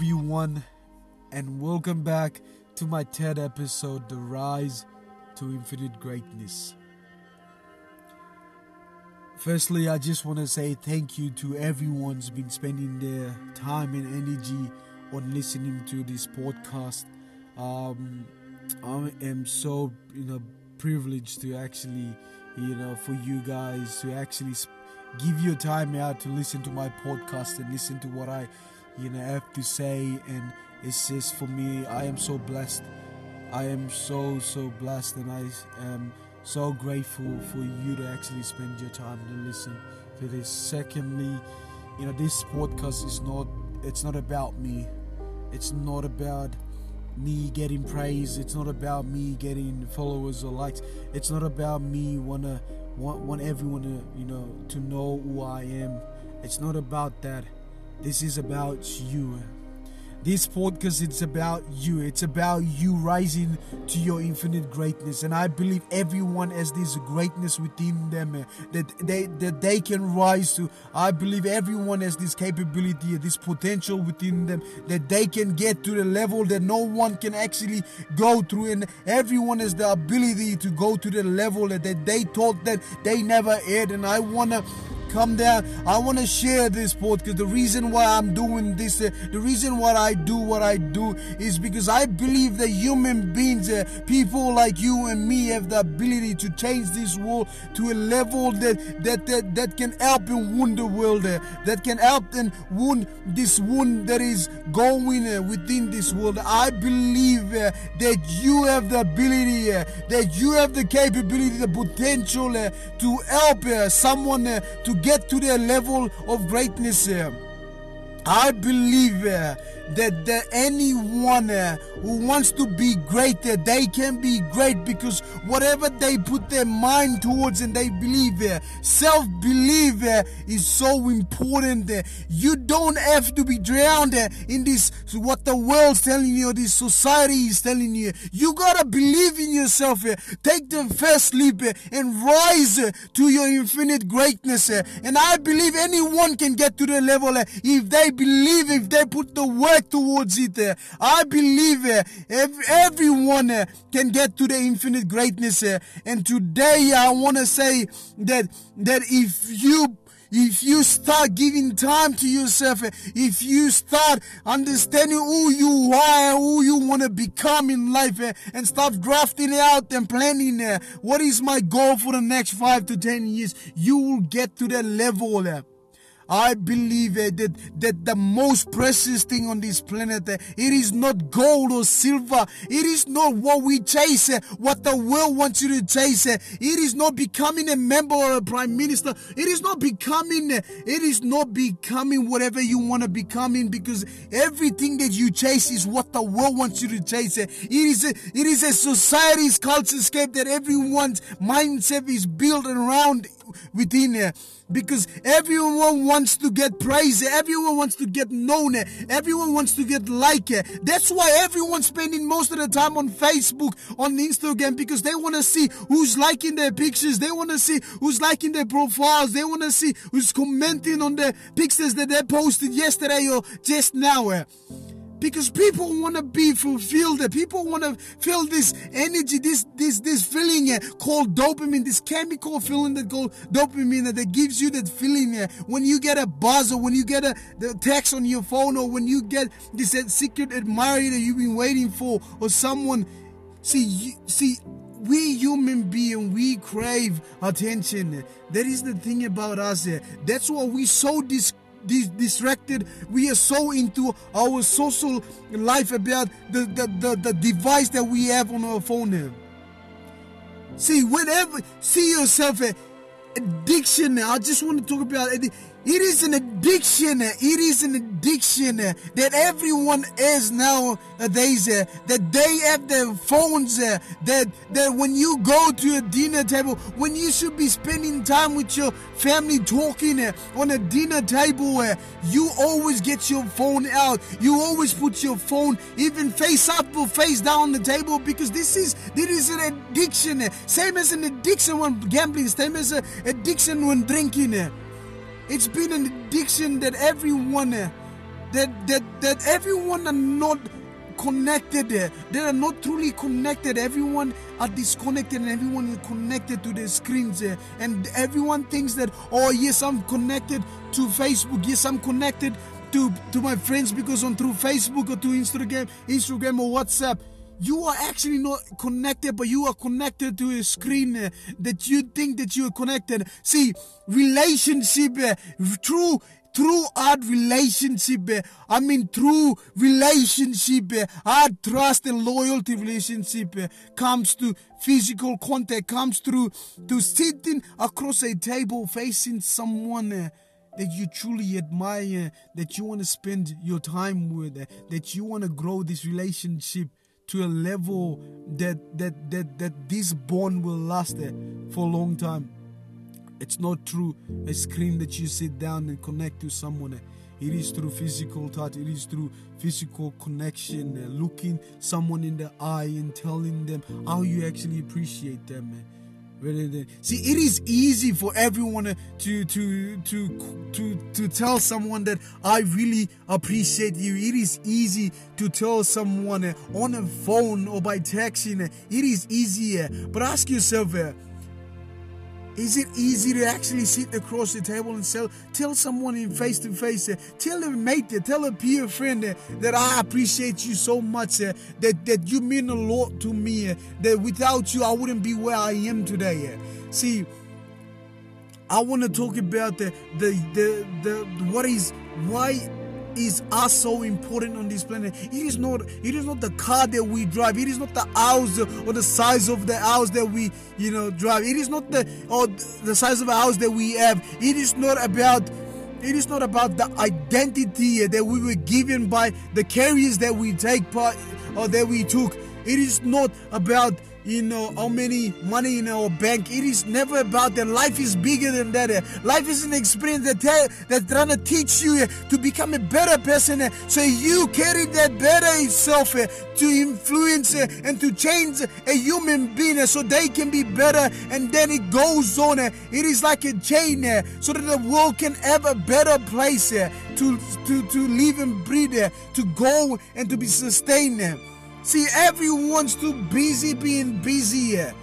everyone, and welcome back to my third episode, The Rise to Infinite Greatness. Firstly, I just want to say thank you to everyone who's been spending their time and energy on listening to this podcast. Um, I am so you know privileged to actually you know for you guys to actually give your time out to listen to my podcast and listen to what I you know have to say and it's just for me I am so blessed. I am so so blessed and I am so grateful for you to actually spend your time to listen to this. Secondly, you know, this podcast is not it's not about me. It's not about me getting praise. It's not about me getting followers or likes. It's not about me wanna want want everyone to you know to know who I am. It's not about that. This is about you. This podcast it's about you. It's about you rising to your infinite greatness. And I believe everyone has this greatness within them uh, that they that they can rise to. I believe everyone has this capability, this potential within them that they can get to the level that no one can actually go through. And everyone has the ability to go to the level that, that they thought that they never had. And I wanna come down. I want to share this podcast. The reason why I'm doing this, uh, the reason why I do what I do is because I believe that human beings, uh, people like you and me, have the ability to change this world to a level that that that, that can help and wound the world, uh, that can help and wound this wound that is going uh, within this world. I believe uh, that you have the ability, uh, that you have the capability, the potential to help someone to get to their level of greatness. I believe uh, that, that anyone uh, who wants to be great, uh, they can be great because whatever they put their mind towards and they believe, uh, self belief uh, is so important. Uh, you don't have to be drowned uh, in this, what the world's telling you, this society is telling you. You gotta believe in yourself. Take the first leap and rise to your infinite greatness. And I believe anyone can get to the level if they believe, if they put the work towards it. Eh? I believe eh, everyone eh, can get to the infinite greatness. And today I want to say that, that if you if you start giving time to yourself, if you start understanding who you are, who you want to become in life, and start drafting out and planning what is my goal for the next five to ten years, you will get to that level. I believe uh, that, that the most precious thing on this planet, uh, it is not gold or silver. It is not what we chase, uh, what the world wants you to chase. It is not becoming a member or a prime minister. It is not becoming, it is not becoming whatever you want to becoming because everything that you chase is what the world wants you to chase. It is a, it is a society's culture scape that everyone's mindset is built around within here because everyone wants to get praise, everyone wants to get known, everyone wants to get liked. That's why everyone's spending most of the time on Facebook, on Instagram, because they want to see who's liking their pictures, they want to see who's liking their profiles, they want to see who's commenting on the pictures that they posted yesterday or just now because people want to be fulfilled. People want to feel this energy, this this this feeling uh, called dopamine, this chemical feeling that called dopamine that gives you that feeling uh, when you get a buzz or when you get a the text on your phone or when you get this uh, secret admirer that you've been waiting for or someone. See, you, see, we human being we crave attention that is the thing about us that's why we so dis- distracted. We are so into our social life about the, the, the, the device that we have on our phone now. See, whenever, see yourself, uh, addiction. I just want to talk about it. It is an addiction. It is an addiction that everyone is nowadays. Uh, that they have their phones. Uh, that that when you go to a dinner table, when you should be spending time with your family talking uh, on a dinner table, you always get your phone out. You always put your phone even face up or face down the table because this is this is an addiction. Same as an addiction when gambling. Same as an addiction when drinking. It's been an addiction that everyone uh, that that that everyone are not connected they are not truly connected. Everyone are disconnected and everyone is connected to the screens and everyone thinks that oh yes i'm connected to facebook. Yes i'm connected to to my friends because on through facebook or to instagram instagram or whatsapp you are actually not connected, but you are connected to a screen uh, that you think that you are connected. See, relationship, uh, true through our relationship, uh, I mean through relationship, our trust and loyalty relationship comes to physical contact, comes through to sitting across a table facing someone that you truly admire, that you want to spend your time with, that you want to grow this relationship to a level that that that that this bond will last for a long time. It's not through a screen that you sit down and connect to someone. It is through physical touch. It is through physical connection, looking someone in the eye and telling them how you actually appreciate them. See, it is easy for everyone to to to to to tell someone that I really appreciate you. It is easy to tell someone eh, on a phone or by texting. Eh, it is easier. But ask yourself, eh, is it easy to actually sit across the table and tell, tell someone in face to face, tell a mate, tell a peer friend uh, that I appreciate you so much, uh, that, that you mean a lot to me, uh, that without you I wouldn't be where I am today. See, I want to talk about the, the, the, the, what is, why is us so important on this planet. It is not it is not the car that we drive. It is not the house or the size of the house that we you know drive. It is not the or the size of the house that we have. It is not about it is not about the identity that we were given by the carriers that we take part or that we took. It is not about you know how many money in our bank? It is never about that. Life is bigger than that. Life is an experience that tell, that trying to teach you to become a better person. So you carry that better self to influence and to change a human being so they can be better. And then it goes on. It is like a chain so that the world can have a better place to to to live and breathe to go and to be sustained See, everyone's too busy being busy here.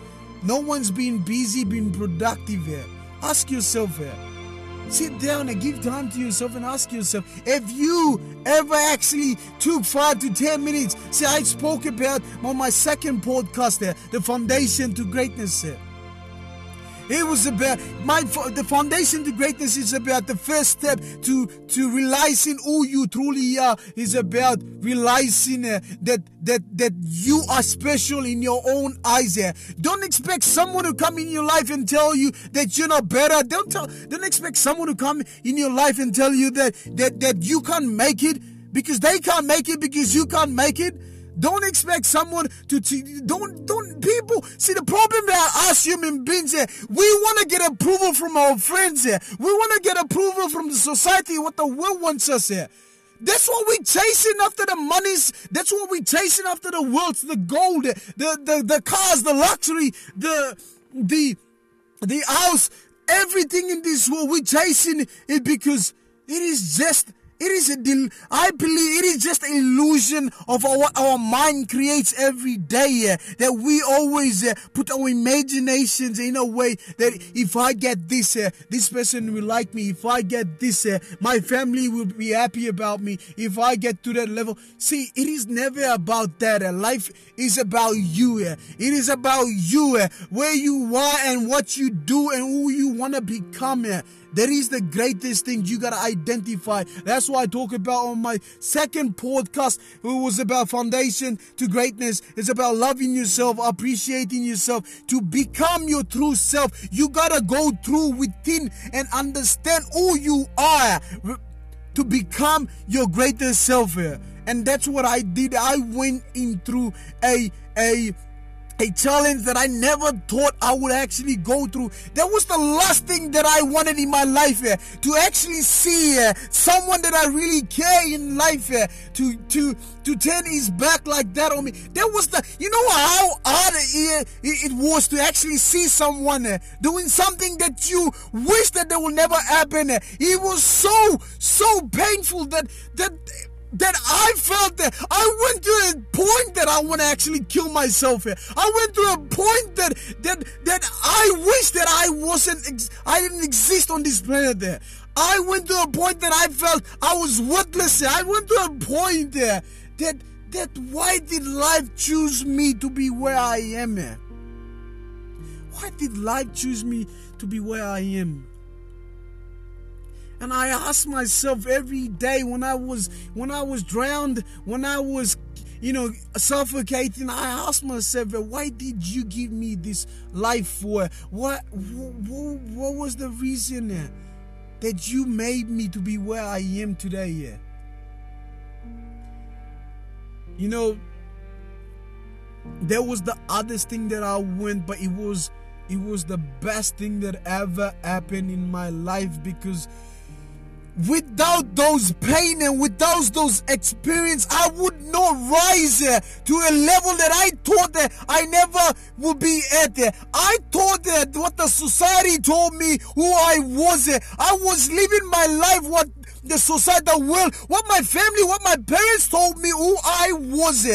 No one's being busy being productive here. Ask yourself here. Sit down and give time to yourself and ask yourself if you ever actually took five to ten minutes. See, I spoke about on my second podcast there, the foundation to greatness here. It was about my the foundation to greatness is about the first step to to realizing who you truly are is about realizing uh, that that that you are special in your own eyes. Uh. Don't expect someone to come in your life and tell you that you're not better. Don't tell, don't expect someone to come in your life and tell you that that that you can't make it because they can't make it because you can't make it. Don't expect someone to, to don't don't people see the problem that us human beings here. We want to get approval from our friends here. We want to get approval from the society. What the world wants us here. That's what we're chasing after the monies. That's what we're chasing after the wealth, the gold, the, the, the cars, the luxury, the the the house, everything in this world. We're chasing it because it is just it is a del- I believe it is just an illusion of what our mind creates every day. Uh, that we always uh, put our imaginations in a way that if I get this, uh, this person will like me. If I get this, uh, my family will be happy about me. If I get to that level, see, it is never about that. Uh, life is about you. Uh, it is about you, where you are and what you do and who you want to become. That is the greatest thing you gotta identify. That's why I talk about on my second podcast. It was about foundation to greatness. It's about loving yourself, appreciating yourself, to become your true self. You gotta go through within and understand who you are to become your greatest self. And that's what I did. I went in through a a a challenge that I never thought I would actually go through. That was the last thing that I wanted in my life uh, to actually see uh, someone that I really care in life uh, to to to turn his back like that on me. That was the you know how hard it it was to actually see someone uh, doing something that you wish that they will never happen. It was so so painful that that that I felt that I went to a point that I want to actually kill myself here. I went to a point that that that I wish that I wasn't I didn't exist on this planet there. I went to a point that I felt I was worthless. I went to a point there that that why did life choose me to be where I am here? Why did life choose me to be where I am? And I asked myself every day when I was when I was drowned, when I was you know suffocating, I asked myself, why did you give me this life for? What what, what was the reason eh, that you made me to be where I am today? Eh? You know, there was the others thing that I went, but it was it was the best thing that ever happened in my life because without those pain and without those experience i would not rise uh, to a level that i thought that i never would be at there i thought that what the society told me who i was uh, i was living my life what the society the world what my family what my parents told me who i was.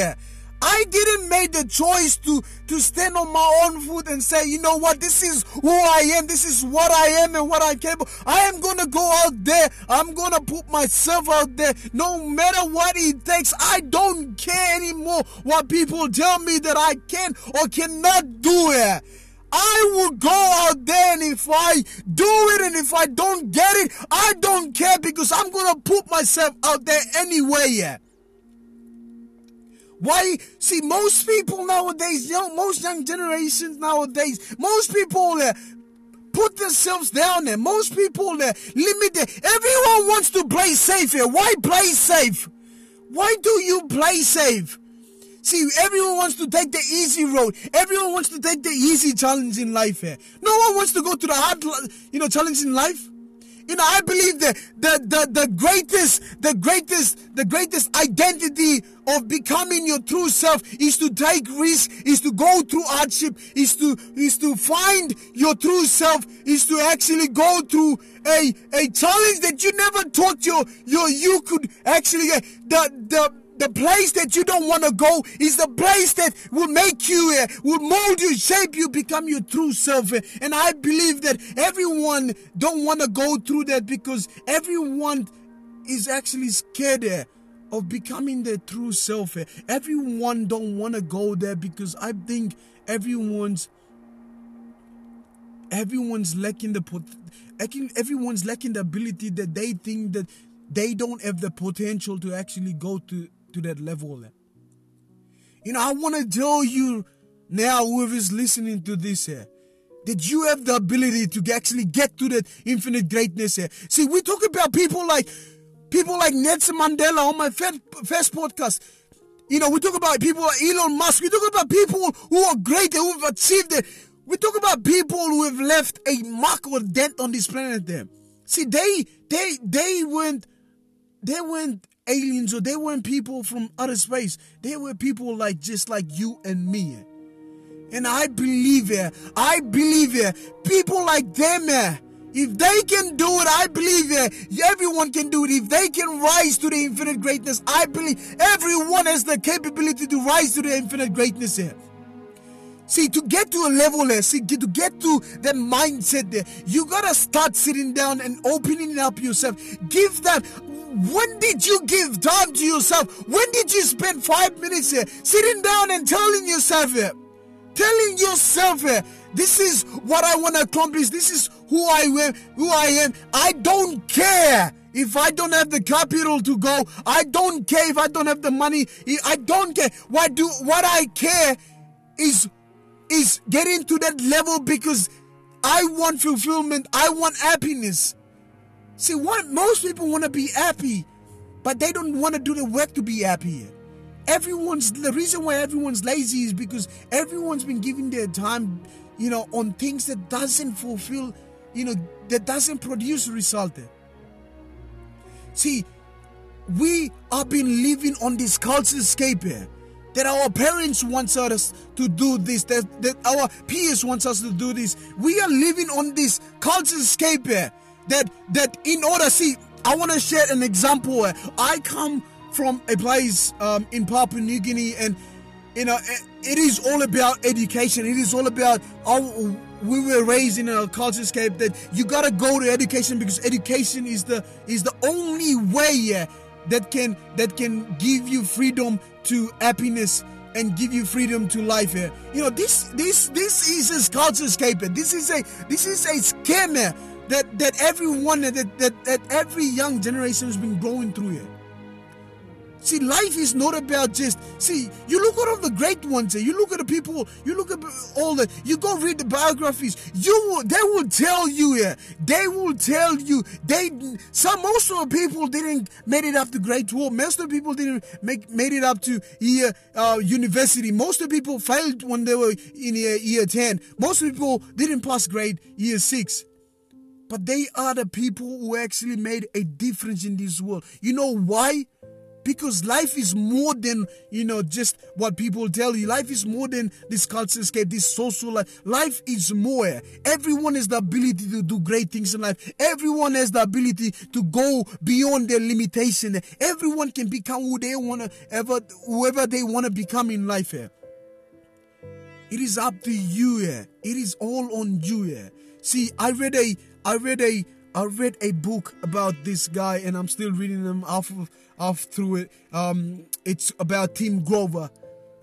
I didn't make the choice to, to stand on my own foot and say, you know what, this is who I am, this is what I am and what I'm capable. I am gonna go out there, I'm gonna put myself out there, no matter what it takes. I don't care anymore what people tell me that I can or cannot do it. I will go out there and if I do it and if I don't get it, I don't care because I'm gonna put myself out there anyway. Why? See, most people nowadays, young, most young generations nowadays, most people uh, put themselves down there. Most people uh, limit it. Everyone wants to play safe here. Why play safe? Why do you play safe? See, everyone wants to take the easy road. Everyone wants to take the easy challenge in life here. No one wants to go to the hard, you know, challenge in life. You know, I believe that the, the, the greatest, the greatest, the greatest identity of becoming your true self is to take risk, is to go through hardship, is to, is to find your true self, is to actually go through a, a challenge that you never thought you, you, you could actually get. The, the, the place that you don't want to go is the place that will make you, uh, will mold you, shape you, become your true self. And I believe that everyone don't want to go through that because everyone is actually scared uh, of becoming their true self. Eh, everyone don't want to go there because I think everyone's everyone's lacking the pot everyone's lacking the ability that they think that they don't have the potential to actually go to to that level. Eh. You know, I want to tell you now, whoever's listening to this here, that you have the ability to actually get to that infinite greatness here. See, we talk about people like people like Nelson Mandela on my first, first podcast. You know, we talk about people like Elon Musk. We talk about people who are great and who have achieved it. We talk about people who have left a mark or dent on this planet. There, see, they they they weren't they weren't aliens or they weren't people from outer space. They were people like just like you and me. And I believe it. I believe it. People like them, eh? If they can do it, I believe it. Everyone can do it. If they can rise to the infinite greatness, I believe everyone has the capability to rise to the infinite greatness here. See, to get to a level there, see, to get to that mindset there, you gotta start sitting down and opening up yourself. Give that when did you give time to yourself? When did you spend five minutes here sitting down and telling yourself here? Telling yourself here, this is what I want to accomplish. This is who I am, who I am. I don't care if I don't have the capital to go. I don't care if I don't have the money. I don't care. What do what I care is is getting to that level because I want fulfillment. I want happiness. See, what most people want to be happy, but they don't want to do the work to be happy. Everyone's the reason why everyone's lazy is because everyone's been giving their time, you know, on things that doesn't fulfill, you know, that doesn't produce result. See, we have been living on this culture scape here. Eh, that our parents wants us to do this, that, that our peers wants us to do this. We are living on this culture escape here. That that in order, see, I want to share an example. Eh. I come from a place um, in Papua New Guinea, and you know, it is all about education. It is all about our, we were raised in a culture escape that you gotta go to education because education is the is the only way yeah, that can that can give you freedom to happiness and give you freedom to life here. You know, this this this is a culture escape. Uh. This is a this is a scammer that that everyone that that, that every young generation has been going through here. See, life is not about just see. You look at all the great ones. You look at the people. You look at all the. You go read the biographies. You will. They will tell you. Yeah, they will tell you. They some most of the people didn't made it up to grade twelve. Most of the people didn't make made it up to year uh, university. Most of the people failed when they were in year, year ten. Most people didn't pass grade year six. But they are the people who actually made a difference in this world. You know why? Because life is more than you know just what people tell you. Life is more than this culture escape this social life. Life is more. Everyone has the ability to do great things in life. Everyone has the ability to go beyond their limitation. Everyone can become who they want to ever whoever they want to become in life. Here it is up to you. Here it is all on you. Here see i read a i read a I read a book about this guy, and I'm still reading them off of off through it. Um, it's about Tim Grover,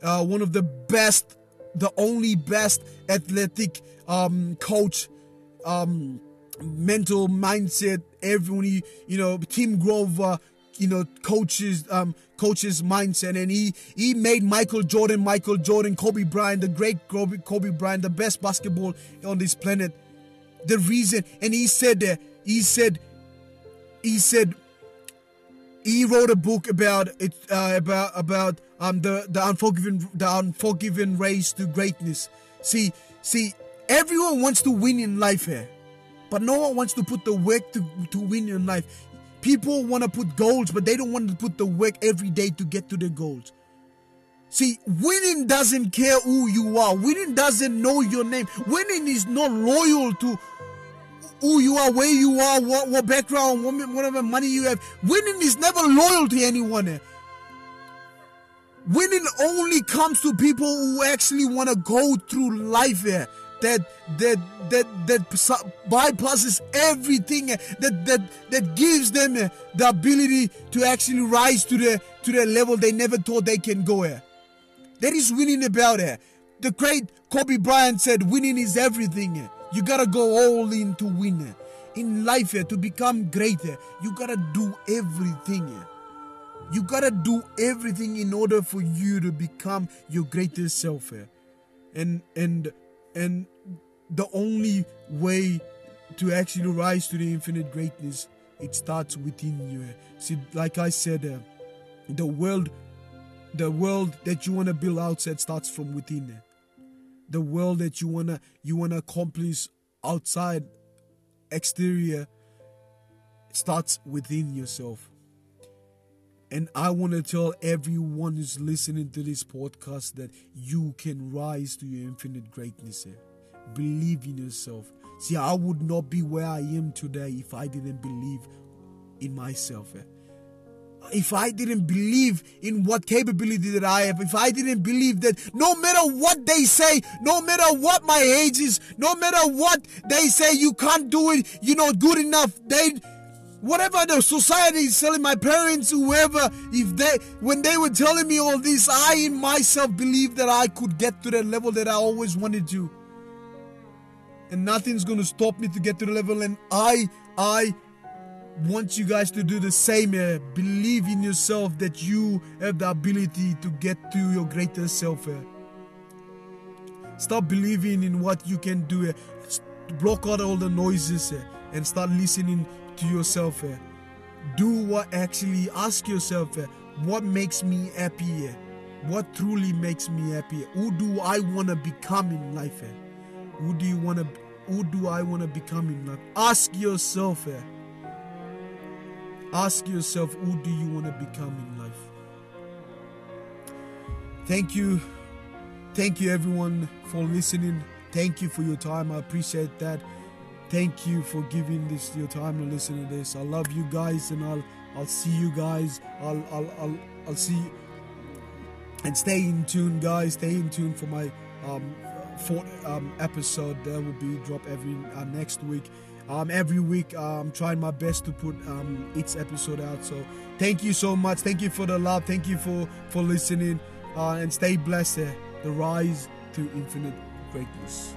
uh, one of the best, the only best athletic um, coach, um, mental mindset. Everyone, you, you know, Tim Grover, you know, coaches, um, coaches mindset, and he he made Michael Jordan, Michael Jordan, Kobe Bryant, the great Kobe, Kobe Bryant, the best basketball on this planet. The reason, and he said that he said, he said he wrote a book about it uh, about about um the the unforgiving the unforgiving race to greatness. See, see, everyone wants to win in life here, but no one wants to put the work to to win in life. People want to put goals, but they don't want to put the work every day to get to the goals. See, winning doesn't care who you are. Winning doesn't know your name. Winning is not loyal to who you are, where you are, what, what background, what, whatever money you have. Winning is never loyal to anyone. Eh? Winning only comes to people who actually want to go through life here. That that that that bypasses everything eh? that that that gives them the ability to actually rise to the to the level they never thought they can go. That is winning about it. The great Kobe Bryant said, "Winning is everything." You gotta go all in to win. In life, eh, to become greater, eh, you gotta do everything. Eh. You gotta do everything in order for you to become your greatest self. And and and the only way to actually rise to the infinite greatness, it starts within you. See, like I said, the world, the world that you want to build outside starts from within the world that you wanna you wanna accomplish outside exterior starts within yourself. And I want to tell everyone who's listening to this podcast that you can rise to your infinite greatness. Believe in yourself. See, I would not be where I am today if I didn't believe in myself if I didn't believe in what capability that I have, if I didn't believe that no matter what they say, no matter what my age is, no matter what they say, you can't do it, you're not good enough, they whatever the society is telling my parents whoever if they when they were telling me all this i in myself believed that i could get to the level that i always wanted to. And nothing's going to stop me to get to the level and i i want you guys to do the same. Uh, believe in yourself that you have the ability to get to your greatest self. Uh. Stop believing in what you can do. Uh. Block out all the noises and start listening to yourself. Do what actually ask yourself what makes me happy? What truly makes me happy? Who do I want to become in life? Who do you want to who do I want to become in life? Ask yourself. Ask yourself, who do you want to become in life? thank you, thank you everyone for listening. Thank you for your time. I appreciate that. Thank you for giving this your time to listen to this. I love you guys, and I'll I'll see you guys. I'll I'll I'll, I'll see. And stay in tune, guys. Stay in tune for my um, fourth um, episode. That will be drop every uh, next week. Um, every week, I'm trying my best to put um, each episode out. So thank you so much. Thank you for the love. Thank you for for listening. Uh, and stay blessed. The rise to infinite greatness.